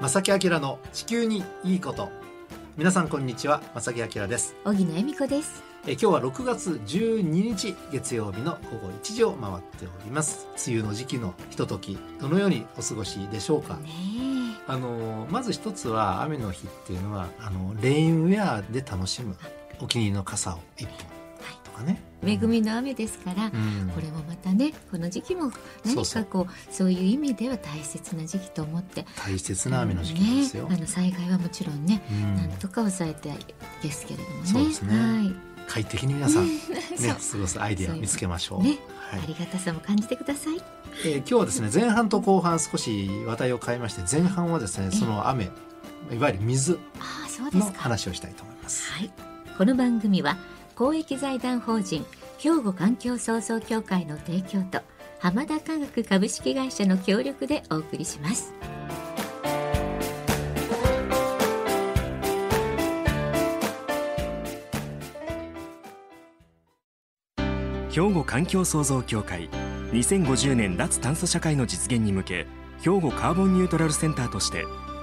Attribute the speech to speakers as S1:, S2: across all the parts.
S1: 正木明の地球にいいこと。皆さんこんにちは正木明です。
S2: 小木恵美子です。
S1: え今日は6月12日月曜日の午後1時を回っております。梅雨の時期のひとときどのようにお過ごしでしょうか、
S2: ね
S1: あのまず一つは雨の日っていうのはあのレインウェアで楽しむお気に入りの傘を一本。とかね、
S2: え恵みの雨ですから、
S1: うん。
S2: これもまたねこの時期も何かこうそういう意味では大切な時期と思って。
S1: 大切な雨の時期ですよ、
S2: ね、あの災害はもちろんね、
S1: うん。
S2: なんとか抑えてですけれどもね。
S1: そうですね。
S2: はい。
S1: 快適に皆さん ね
S2: そ
S1: 過ごすアイデアを見つけましょう。
S2: ね。
S1: はい。
S2: ありがたさも感じてください。
S1: えー今日はですね前半と後半少し話題を変えまして前半はですねその雨いわゆる水
S2: ああそうです
S1: の
S2: か
S1: 話をしたいと思います。
S2: はい、この番組は公益財団法人兵庫環境創造協会の提供と浜田科学株式会社の協力でお送りします。
S3: 兵庫環境創造協会2050年脱炭素社会の実現に向け兵庫カーボンニュートラルセンターとして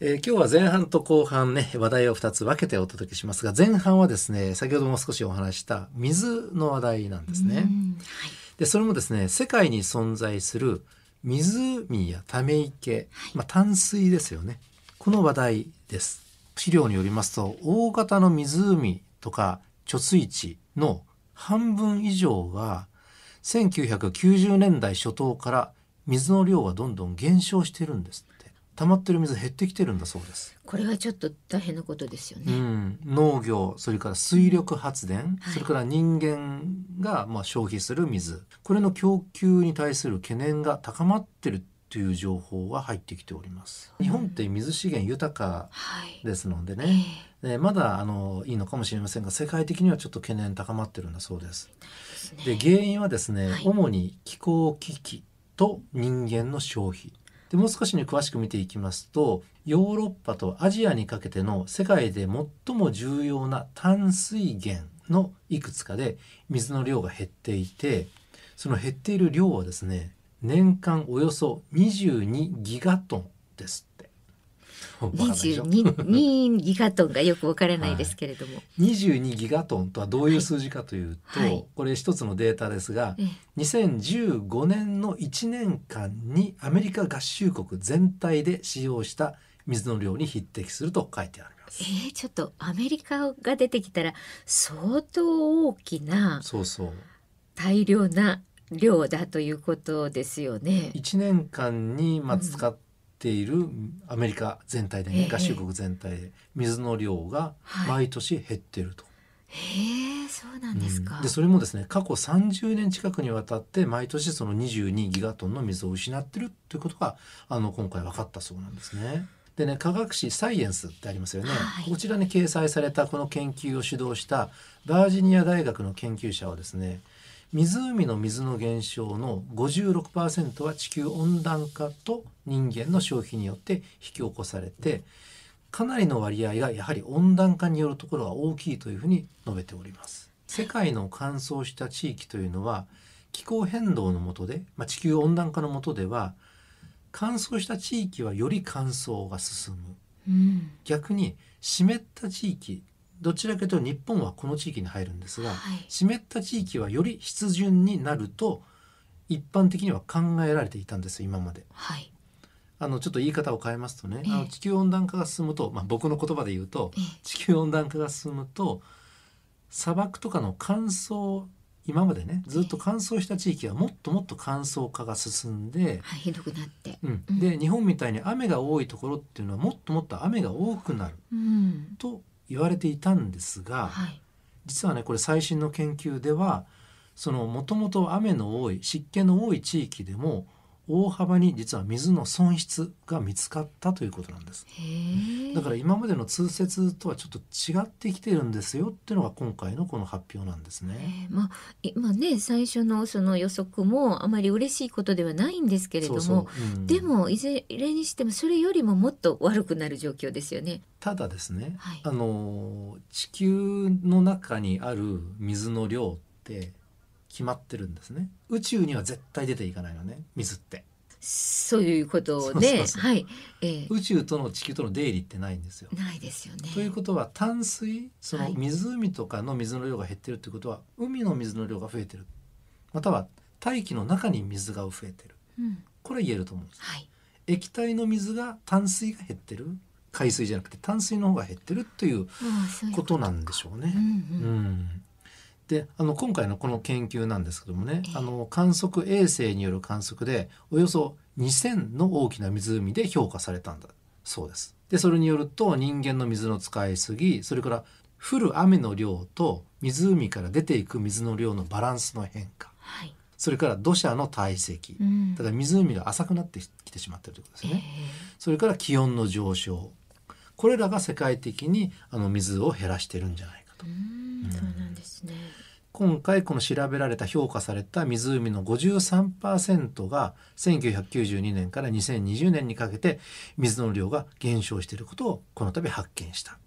S1: えー今日は前半と後半ね話題を2つ分けてお届けしますが前半はですね先ほども少しお話しした水の話題なんですね。
S2: うん
S1: でそれもですね世界に存在する湖やため池、まあ、淡水ですよね。この話題です。資料によりますと大型の湖とか貯水池の半分以上が1990年代初頭から水の量がどんどん減少してるんですって。溜まってる水減ってきてるんだそうです。
S2: これはちょっと大変なことですよ
S1: う
S2: ね、
S1: ん、農業それから水力発電、
S2: はい。
S1: それから人間がまあ消費する水。これの供給に対する懸念が高まってるという情報が入ってきております。日本って水資源豊か
S2: はい。
S1: ですので
S2: え
S1: ね、えまだあのいいのかもしれませんが世界的にはちょっと懸念高まってるんだそうです
S2: え
S1: で原因はですね、
S2: はい。
S1: 主に気候危機と人間の消費。でもう少しに詳しく見ていきますとヨーロッパとアジアにかけての世界で最も重要な淡水源のいくつかで水の量が減っていてその減っている量はですね年間およそ22ギガトンですって。わかんないでしょ
S2: ？22ギガトンがよくわからないですけれども、
S1: 22ギガトンとはどういう数字かというと、
S2: はい。はい
S1: これ一つのデータですが、
S2: ええ。
S1: 2015年の1年間にアメリカ合衆国全体で使用した水の量に匹敵すると書いてあります。
S2: えーちょっとアメリカが出てきたら相当大きな
S1: そうそう。
S2: 大量な量だということですよね。
S1: 1年間にまあ使っているアメリカ全体でね、
S2: ええ
S1: 合衆国全体で水の量が
S2: はい
S1: 毎年減っていると。
S2: へえそうなんですか。
S1: うんでそれもですね過去30年近くにわたって毎年その22ギガトンの水を失ってるということがあの今回分かったそうなんですね。でね科学誌「サイエンス」ってありますよね、
S2: はい
S1: こちらに掲載されたこの研究を主導したバージニア大学の研究者はですね湖の水の減少の56%は地球温暖化と人間の消費によって引き起こされてかなりの割合がやはり温暖化によるところが大きいというふうに述べております。世界の乾燥した地域というのは気候変動の下で、まあ、地球温暖化の下では乾燥した地域はより乾燥が進む
S2: うん
S1: 逆に湿った地域どちらかというと日本はこの地域に入るんですが、
S2: はい。
S1: 湿った地域はより湿潤になると一般的には考えられていたんです今まで。
S2: はい。
S1: あのちょっと言い方を変えますとね、
S2: ええ。
S1: あの地球温暖化が進むと、まあ、僕の言葉で言うと
S2: ええ。
S1: 地球温暖化が進むと砂漠とかの乾燥今までねずっと乾燥した地域はもっともっと乾燥化が進んで、
S2: はいひどくなって。
S1: うん。
S2: うん。
S1: で日本みたいに雨が多いところっていうのはもっともっと雨が多くなる
S2: うん。
S1: と言われていたんですが、
S2: はい。
S1: 実はねこれ最新の研究ではそのもともと雨の多い湿気の多い地域でも大幅に実は水の損失が見つかったということなんです。だから今までの通説とはちょっと違ってきてるんですよっていうのが今回のこの発表なんですね。
S2: えーまあ今ね最初のその予測もあまり嬉しいことではないんですけれども
S1: うん
S2: でもいずれにしてもそれよりももっと悪くなる状況ですよね。
S1: ただですね、
S2: はい
S1: あの地球の中にある水の量って決まってるんですね。宇宙には絶対出ていかないのね水って。
S2: そういうことで、えー
S1: 宇宙との地球との出入りってないんですよ。
S2: ないですよね。
S1: ということは淡水その
S2: はい。
S1: 湖とかの水の量が減ってるってことは海の水の量が増えてる。または大気の中に水が増えてる。
S2: うん、
S1: これは言えると思うんです。
S2: はい、
S1: 液体の水が淡水が減ってる。海水じゃなくて淡水の方が減ってるということなんでしょうね。
S2: うんうん。
S1: うんであの今回のこの研究なんですけどもね
S2: ええ。
S1: あの観測衛星による観測でおよそ2,000の大きな湖で評価されたんだそうです。でそれによると人間の水の使いすぎそれから降る雨の量と湖から出ていく水の量のバランスの変化。
S2: はい、
S1: それから土砂の堆積。
S2: うん。
S1: だから湖が浅くなってきてしまっているということです
S2: え
S1: ね。それから気温の上昇。これらが世界的にあの水を減らしてるんじゃないかと。
S2: ーうんそうなんですね。
S1: 今回この調べられた評価された湖の53%が1992年から2020年にかけて水の量が減少していることをこの度発見した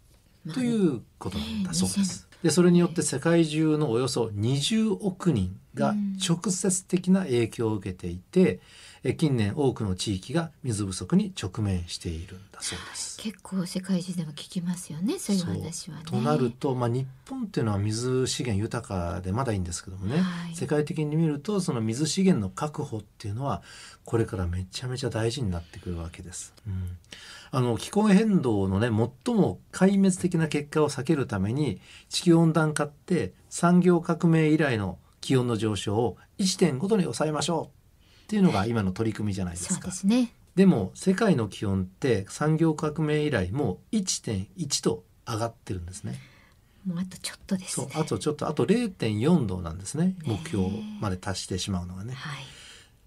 S2: まあ
S1: ということなんだそうです。でそれによって世界中のおよそ20億人が直接的な影響を受けていて、え近年多くの地域が水不足に直面しているんだそうです。
S2: 結構世界中でも聞きますよねそういう話はね。
S1: となると、まあ、日本っていうのは水資源豊かでまだいいんですけどもね、
S2: はい
S1: 世界的に見るとその水資源の確保っていうのはこれからめちゃめちゃ大事になってくるわけです。うん、あの気候変動のね最も壊滅的な結果を避けるために地球温暖化って産業革命以来の気温の上昇を1.5度に抑えましょうっていうのが今の取り組みじゃないで
S2: そう
S1: すか。
S2: ですね。
S1: でも世界の気温って産業革命以来もう1.1度上がってるんですね。
S2: もうあとちょっとですね。
S1: そうあとちょっとあと0.4度なんですね
S2: ね
S1: 目標まで達してしまうのがね。
S2: はい。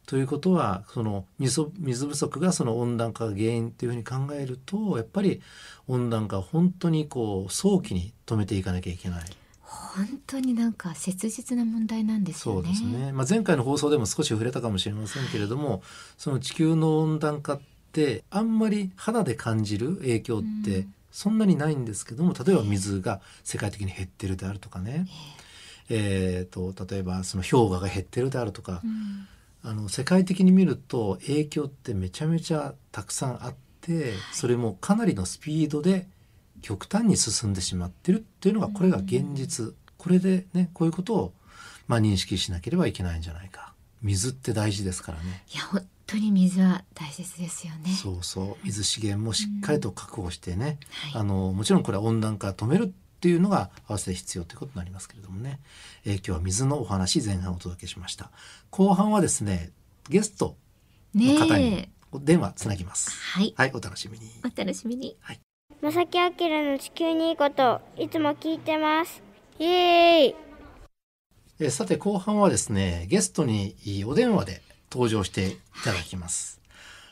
S1: ということはその水水不足がその温暖化が原因っていうふうに考えるとやっぱり温暖化を本当にこう早期に止めていかなきゃいけない。
S2: 本当になんか切実な問題なんです
S1: そう
S2: よね。
S1: ですね、まあ、前回の放送でも少し触れたかもしれませんけれども、その地球の温暖化ってあんまり肌で感じる影響って
S2: うん。
S1: そんなにないんですけども例えば水が世界的に減ってるであるとかね、えー、と例えばその氷河が減ってるであるとか
S2: う、ん。
S1: あの世界的に見ると影響ってめちゃめちゃたくさんあってそれもかなりのスピードで極端に進んでしまってるっていうのがこれが現実。これでねこういうことをまあ認識しなければいけないんじゃないか。水って大事ですからね。
S2: いや本当に水は大切ですよね。
S1: そうそう。水資源もしっかりと確保してね。
S2: はい。
S1: あのもちろんこれは温暖化を止めるっていうのが合わせて必要ということになりますけれどもね、えー今日は水のお話前半お届けしました。後半はですねゲストの方に電話つなぎます。
S2: え。はい。
S1: はいお楽しみに。
S2: お楽しみに。
S4: まさきあきらの地球にいいこといつも聞いてます。イエーイ。
S1: えーさて後半はですねゲストにお電話で登場していただきます、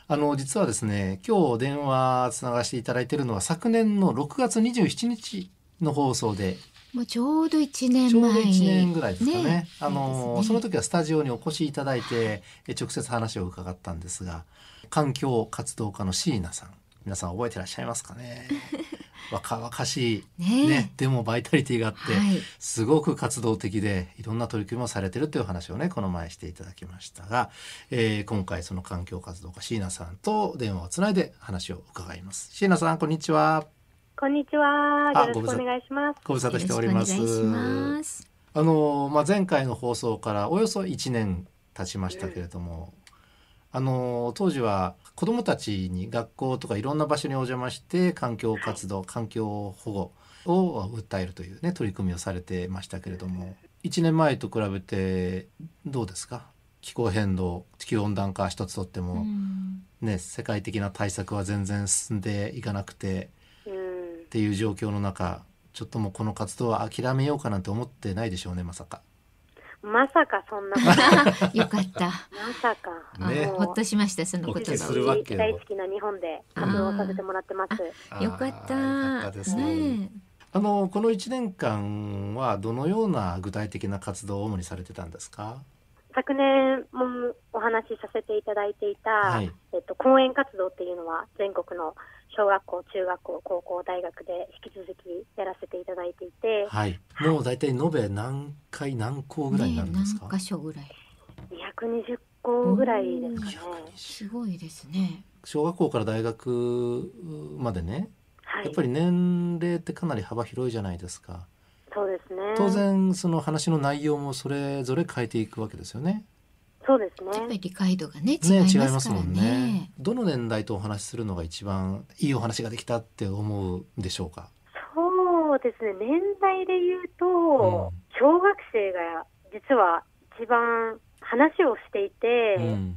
S1: あの実はですね今日電話つながしていただいているのは昨年の6月27日の放送で
S2: もうちょうど一年
S1: ちょうど
S2: 前に。
S1: 1年ぐらいですかね。あ
S2: そう
S1: の
S2: ね。
S1: その時はスタジオにお越しいただいてえ直接話を伺ったんですが環境活動家の椎名さん皆さん覚えてらっしゃいますかね？若々しい、
S2: ねえ
S1: ね、でもバイタリティがあって、
S2: はい。
S1: すごく活動的でいろんな取り組みをされてるという話をねこの前していただきましたが、えー今回その環境活動家椎名さんと電話をつないで話を伺います椎名さんこんにちは
S5: こんにちは。
S1: あ
S5: よろしくお願いします。
S1: ご無沙汰しております。あのまあ前回の放送からおよそ1年経ちましたけれども、あの当時は子どもたちに学校とかいろんな場所にお邪魔して環境活動、環境保護を訴えるというね取り組みをされてましたけれども。1年前と比べてどうですか？気候変動地球温暖化一つとって
S2: う
S1: も、
S2: ん。
S1: ね世界的な対策は全然進んでいかなくて。
S5: うん。
S1: っ、ていう状況の中ちょっともうこの活動は諦めようかなんて思ってないでしょうねまさか。
S5: まさかそんなこと。
S2: よかった。
S5: まさか。
S1: ね。
S2: ほっとしましたその言
S1: お聞き
S2: 葉
S5: 大好きな日本で。活動させてもらってます。
S2: よか。った。
S1: ですね。
S2: ね
S1: あのこの1年間はどのような具体的な活動を主にされてたんですか？
S5: 昨年もお話しさせていただいていた、
S1: はい。
S5: えっと、講演活動っていうのは全国の小学校、中学校、高校、大学で引き続きやらせていただいていて、
S1: はい。もう大体延べ何回何校ぐらいになるんですか、
S2: 何箇所ぐらい
S5: ？220校ぐらいですかね。
S2: すごいですね。
S1: 小学校から大学までね。
S5: はい、
S1: やっぱり年齢ってかなり幅広いじゃないですか
S5: そうですね。
S1: 当然その話の内容もそれぞれ変えていくわけですよね
S5: そうです
S2: やっぱ
S5: ね。
S2: り理解度がね違
S1: ね
S2: い
S1: 違いますすも
S2: まから
S1: んね
S2: ね。
S1: どの年代とお話しするのが一番いいお話ができたって思うでしょうか？
S5: そうですね。年代で言うと、小学生が実は一番話をしていて、
S1: うん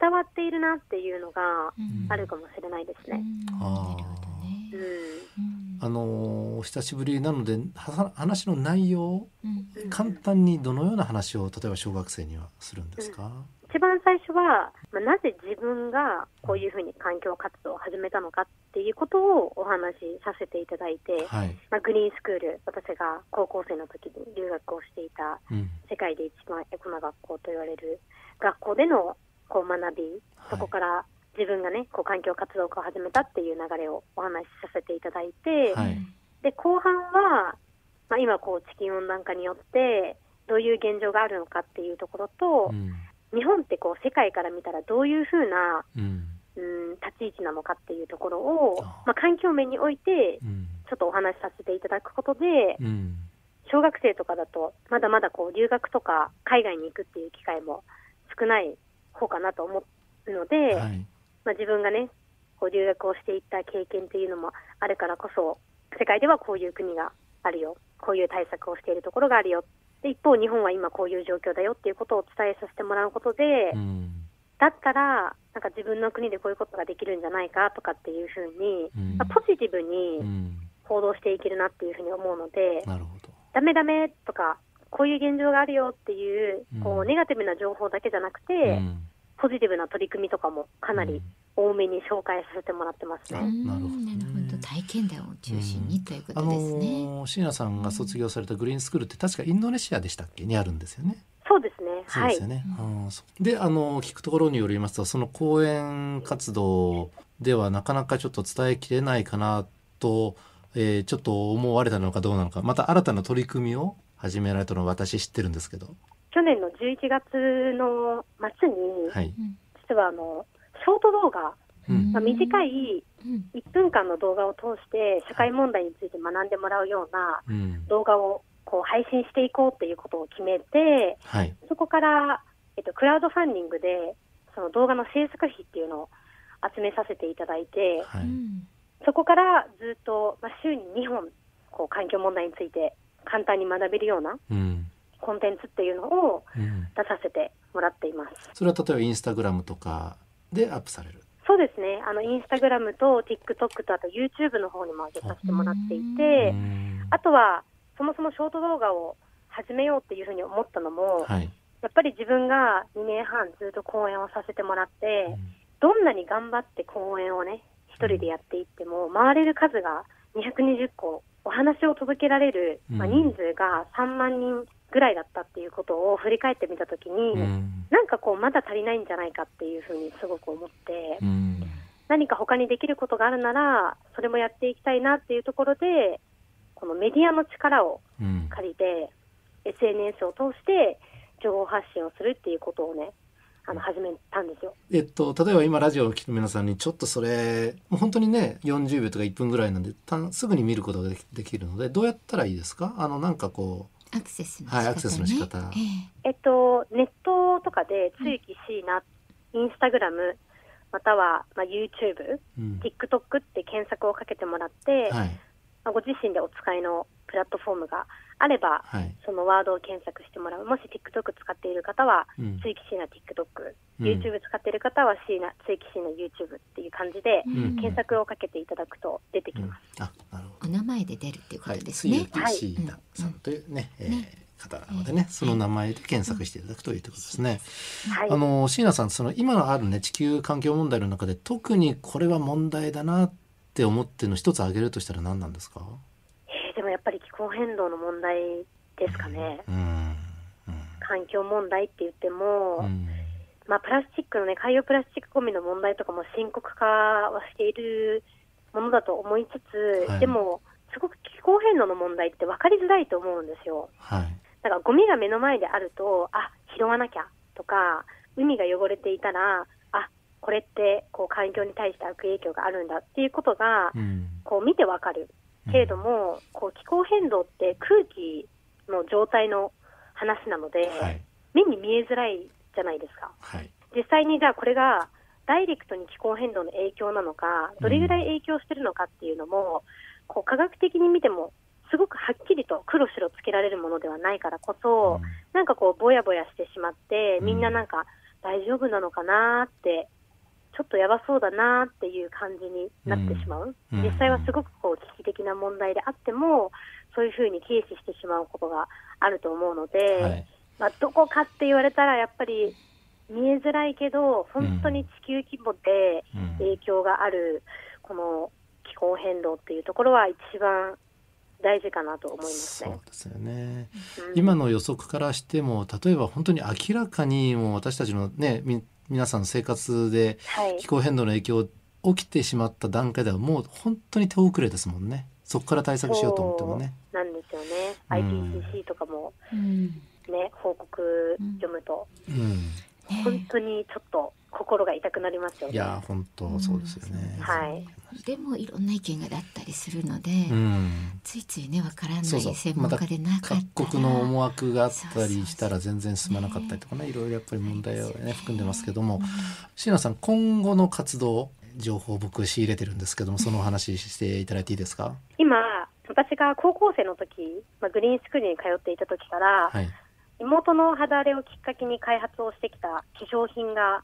S5: 伝わっているなっていうのが
S2: うん
S5: あるかもしれないですね。
S2: うん
S1: あー
S2: なるほどね
S5: うん。
S2: うん
S1: あのーお久しぶりなのでは話の内容
S2: うん。
S1: 簡単にどのような話を例えば小学生にはするんですか、
S5: 一番最初は、まあ、なぜ自分がこういうふうに環境活動を始めたのかっていうことをお話しさせていただいて、
S1: はい、
S5: まあ、グリーンスクール、私が高校生の時に留学をしていた
S1: うん。
S5: 世界で一番エコな学校と言われる学校でのこう学び、そこから自分がね、こう環境活動を始めたっていう流れをお話しさせていただいて、
S1: はい
S5: で、後半は、まあ、今こう地球温暖化によってどういう現状があるのかっていうところと
S1: う、ん。
S5: 日本ってこう世界から見たらどういうふうな、
S1: うん。
S5: うん、立ち位置なのかっていうところを
S1: あ、
S5: まあ、環境面において
S1: うん。
S5: ちょっとお話しさせていただくことで、
S1: うん。
S5: 小学生とかだとまだまだこう留学とか海外に行くっていう機会も少ない方かなと思うので、
S1: はい。
S5: まあ、自分がねこう留学をしていった経験っていうのもあるからこそ世界ではこういう国があるよ。こういう対策をしているところがあるよで一方日本は今こういう状況だよっていうことをお伝えさせてもらうことで、
S1: うん。
S5: だったらなんか自分の国でこういうことができるんじゃないかとかっていうふうに、
S1: うん。
S5: まあ、ポジティブ
S1: う
S5: に
S1: ん。
S5: 行動していけるなっていうふうに思うので、
S1: なるほど。
S5: ダメダメとかこういう現状があるよっていう
S1: うん。
S5: こうネガティブな情報だけじゃなくて、
S1: うん。
S5: ポジティブな取り組みとかもかなり多めに紹介させてもらってますね。
S1: なるほどね
S2: なるほど体験談を中心にというこ
S1: あ
S2: とですね。
S1: のー椎名さんが卒業されたグリーンスクールって確かインドネシアでしたっけ？にあるんですよね。
S5: そうですね。はい
S1: そうですよ。ね。うんそうで、あの聞くところによりますと、その講演活動ではなかなかちょっと伝えきれないかなと、えーちょっと思われたのかどうなのか、また新たな取り組みを始められたのは私知ってるんですけど、
S5: 去年の11月の末に、
S1: はい。
S5: 実はあのショート動画、
S1: うん
S5: まあ、短い
S2: うん
S5: 1分間の動画を通して社会問題について学んでもらうような
S1: うん、
S5: 動画をこう配信していこうっていうことを決めて、
S1: はい。
S5: そこから、えっと、クラウドファンディングでその動画の制作費っていうのを集めさせていただいて、
S1: はい。
S2: うん
S5: そこからずっと、まあ、週に2本こう環境問題について簡単に学べるような
S1: うん。
S5: コンテンツっていうのを
S1: うん。
S5: 出させてもらっています。
S1: それは例えばインスタグラムとかでアップされる。
S5: そうですね。あの、インスタグラムと TikTok とあと YouTube の方にも上げさせてもらっていて、
S1: うん
S5: あとは、そもそもショート動画を始めようっていうふうに思ったのも、
S1: はい。
S5: やっぱり自分が2年半ずっと講演をさせてもらって、どんなに頑張って講演をね、一人でやっていっても、回れる数が220個、お話を届けられる、まあ、
S1: うん
S5: 人数が3万人ぐらいだったっていうことを振り返ってみたときに、
S1: うん。
S5: なんかこう、まだ足りないんじゃないかっていうふうにすごく思って、
S1: うん。
S5: 何か他にできることがあるなら、それもやっていきたいなっていうところで、このメディアの力を
S1: うん。
S5: 借りて、SNS を通して情報発信をするっていうことをね、あの、始めたんですよ。
S1: えっと、例えば今ラジオを聴く皆さんにちょっとそれもう本当にね40秒とか1分ぐらいなんでたすぐに見ることができるのでどうやったらいいですか？あのなんかこ
S2: アクセスの仕方ね。
S1: はいアクセスの仕方。
S2: え
S5: え。っと、ネットとかで、つゆき椎名、インスタグラム、または、まあ、YouTube、
S1: う、うん、
S5: TikTok って検索をかけてもらって、
S1: はい
S5: まあご自身でお使いのプラットフォームがあれば、
S1: はい、
S5: そのワードを検索してもらう。もし TikTok 使っている方は、
S1: うん。
S5: ついきしな TikTok、
S1: うん。
S5: YouTube 使っている方はしなついきしな YouTube っていう感じで、
S1: うん。
S5: 検索をかけていただくと出てき
S1: うん。
S5: ます。
S1: あなるほ
S2: お名前で出るっていうこ
S1: どはい。
S2: とですね。
S1: つゆき椎名さんというね、えー
S2: ね。
S1: 方なのでね、その名前で検索していただくということですね。
S5: はい。
S1: あの椎名さんその今のあるね地球環境問題の中で特にこれは問題だなって思ってるの一つ挙げるとしたら何なんですか？
S5: えーでもやっぱり気候変動の問題ですかね。
S1: うん
S5: 環境問題って言っても、
S1: うん
S5: まあ、プラスチックのね、海洋プラスチックゴミの問題とかも深刻化はしているものだと思いつつ、
S1: はい
S5: でも、すごく気候変動の問題って分かりづらいと思うんですよ。
S1: はい。
S5: だからゴミが目の前であると、あ、拾わなきゃとか、海が汚れていたら、あ、これってこう環境に対して悪影響があるんだっていうことが、
S1: うん。
S5: こう見てわかる。けれども、こう気候変動って空気の状態の話なので、
S1: はい。
S5: 目に見えづらいじゃないですか。
S1: はい。
S5: 実際にじゃあこれがダイレクトに気候変動の影響なのか、どれぐらい影響してるのかっていうのも、こう科学的に見ても、すごくはっきりと黒白つけられるものではないからこそ、なんかこう、ぼやぼやしてしまって、みんななんか大丈夫なのかなって、ちょっとやばそうだなっていう感じになってしまう。
S1: うん
S5: 実際はすごくこう危機的な問題であっても、そういうふうに軽視してしまうことがあると思うので、
S1: はい
S5: まあ、どこかって言われたらやっぱり見えづらいけど、本当に地球規模で
S1: うん
S5: 影響がある、この気候変動っていうところは一番大事かなと思いますね。
S1: そうですよね。
S5: うん
S1: 今の予測からしても例えば本当に明らかにもう私たちのねみ皆さんの生活で
S5: はい
S1: 気候変動の影響起きてしまった段階ではもう本当に手遅れですもんね。そこから対策しようと思ってもね。
S5: なんですよね。
S1: うん
S5: IPCC とかも
S2: うん
S5: ね、報告読むと、
S1: うん。
S5: 本当にちょっと心が痛くなりますよね。
S1: いや本当そうですよね。
S5: はい。
S2: でもいろんな意見があったりするので、
S1: うん。
S2: ついついねわからない専門家でなかったら
S1: 各国の思惑があったりしたら全然進まなかったりとかねいろいろやっぱり問題を
S2: ね
S1: ね含んでますけども。椎名さん今後の活動情報を僕仕入れてるんですけどもそのお話ししていただいていいですか？
S5: 今、私が高校生の時、まあ、グリーンスクールに通っていた時から、
S1: はい。
S5: 妹の肌荒れをきっかけに開発をしてきた化粧品が、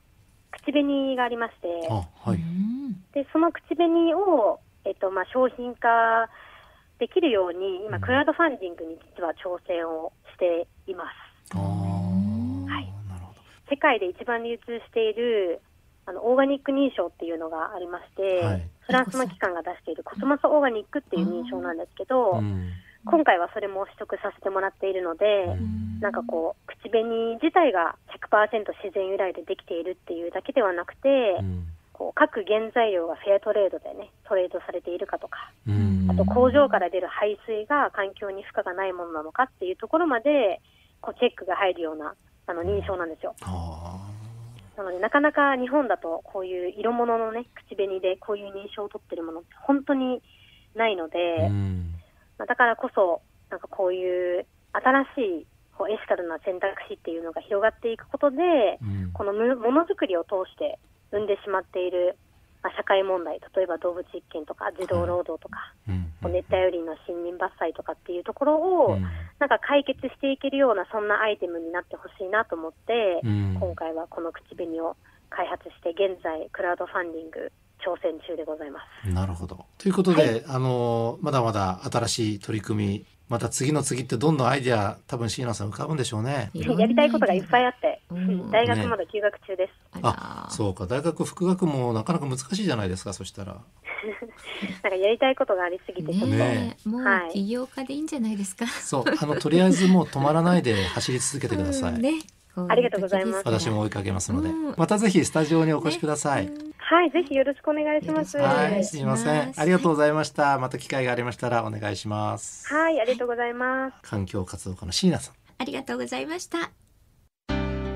S5: 口紅がありまして、
S1: あはい。
S2: うん
S5: でその口紅を、えっとまあ、商品化できるように、今、
S1: うん。
S5: クラウドファンディングに実は挑戦をしています。はい。世界で一番流通しているあのオーガニック認証っていうのがありまして、
S1: はい。
S5: フランスの機関が出しているコスモスオーガニックっていう認証なんですけど、
S1: うん。
S5: 今回はそれも取得させてもらっているので、
S1: うん。
S5: なんかこう、口紅自体が100%自然由来でできているっていうだけではなくて、
S1: うん
S5: こう各原材料がフェアトレードでね、トレードされているかとか、
S1: うん。
S5: あと工場から出る排水が環境に負荷がないものなのかっていうところまで、こうチェックが入るようなあの認証なんですよ。
S1: あ
S5: なので、なかなか日本だとこういう色物のね、口紅でこういう認証を取ってるものって本当にないので、まあ、だからこそ、なんかこういう新しいこうエシカルな選択肢っていうのが広がっていくことで、
S1: うん。
S5: このむものづくりを通して生んでしまっている、まあ、社会問題、例えば動物実験とか児童労働とか、熱帯雨林の森林伐採とかっていうところを、
S1: うん
S5: なんか解決していけるようなそんなアイテムになってほしいなと思って、
S1: うん
S5: 今回はこの口紅を開発して現在クラウドファンディング挑戦中でございます。
S1: なるほど。ということで、あのまだまだ新しい取り組みまた次の次ってどんどんアイデア多分椎名さん浮かぶんでしょうね。
S5: やりたいことがいっぱいあって、
S2: うん
S5: 大学まだ休学中です。
S1: あそうか大学副学もなかなか難しいじゃないですかそしたら。
S5: なんかやりたいことがありすぎて、ちょっと、
S1: ね
S2: えもう
S5: はい
S2: 起業家でいいんじゃないですか。
S1: そうあのとりあえずもう止まらないで走り続けてください。
S2: うんねこ
S5: ありがとうございます
S1: 私も追いかけますので、
S2: うん
S1: またぜひスタジオにお越しください。
S5: はい、ぜひよろしくお願いします。
S1: はいすみません。ありがとうございました。また機会がありましたらお願いします。
S5: はい、ありがとうございます。
S1: 環境活動家の椎名さん。
S2: ありがとうございました。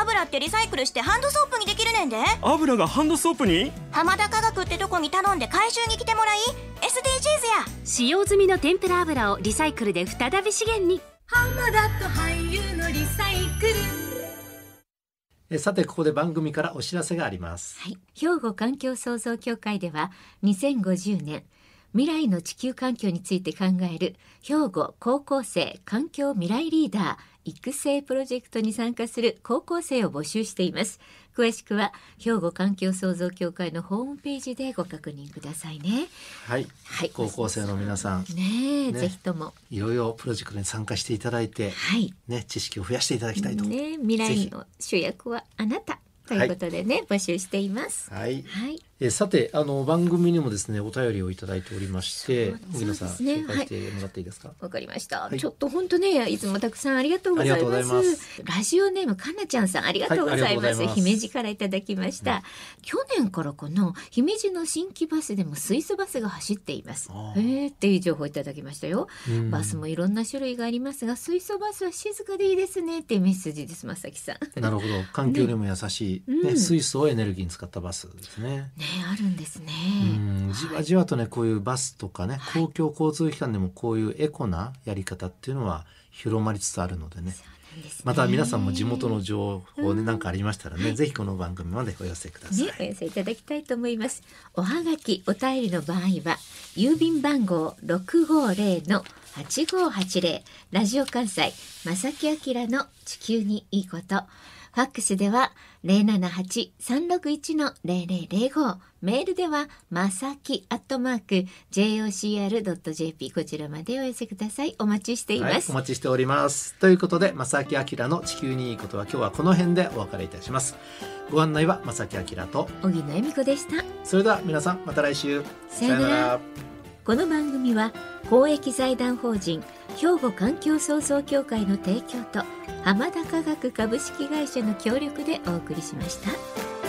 S6: 油ってリサイクルしてハンドソープにできるねんで。
S3: 油がハンドソープに？
S6: 浜田科学ってとこに頼んで回収に来てもらい SDGs や。
S7: 使用済みの天ぷら油をリサイクルで再び資源に。
S1: えさてここで番組からお知らせがあります。
S2: はい、兵庫環境創造協会では2050年未来の地球環境について考える兵庫高校生環境未来リーダー育成プロジェクトに参加する高校生を募集しています。詳しくは兵庫環境創造協会のホームページでご確認くださいね。
S1: はい、
S2: はい。
S1: 高校生の皆さん。
S2: ねえ
S1: ね。
S2: ぜひとも。
S1: いろいろプロジェクトに参加していただいて
S2: はい。
S1: ね知識を増やしていただきたいと、
S2: ね未来の主役はあなたということでね、募集しています。
S1: はい。
S2: はい
S1: えさてあの番組にもですねお便りをいただいておりまして荻野さん、
S2: ね。
S1: 紹介してもらっていいですか、
S2: わかりました、
S1: はい。
S2: ちょっと本当ねいつもたくさんありがとうございます。ラジオネームかなちゃんさんありがとうございます,、
S1: はいます。
S2: 姫路からいただきました、去年からこの姫路の新規バスでも水素バスが走っています。
S1: あ
S2: え
S1: ー
S2: ー、っていう情報をいただきましたよ、
S1: うん。
S2: バスもいろんな種類がありますが水素バスは静かでいいですね。っていうメッセージですまさきさん。
S1: なるほど。環境にも優しい、ね
S2: ねうん。
S1: 水素をエネルギーに使ったバスですね。
S2: ねあるんですね。
S1: うんじわじわとねこういうバスとかね
S2: はい。
S1: 公共交通機関でもこういうエコなやり方っていうのは広まりつつあるので
S2: ね。
S1: また皆さんも地元の情報ね
S2: うん。
S1: 何かありましたらねぜひこの番組までお寄せください。
S2: ね、お寄せいただきたいと思います。おはがき、お便りの場合は、郵便番号六五零の八五八零ラジオ関西、正木明の地球にいいこと。ファックスでは、零七八三六一の零零零五メールでは、まさきアットマーク、jocr.jp、こちらまでお寄せください。お待ちしてい
S1: はい、
S2: ます。
S1: お待ちしております。ということで正木明の地球にいいことは今日はこの辺でお別れいたします。ご案内は正木明と
S2: 小木野恵美子でした。
S1: それでは皆さんまた来週
S2: さよならこの番組は公益財団法人兵庫環境創造協会の提供と浜田科学株式会社の協力でお送りしました。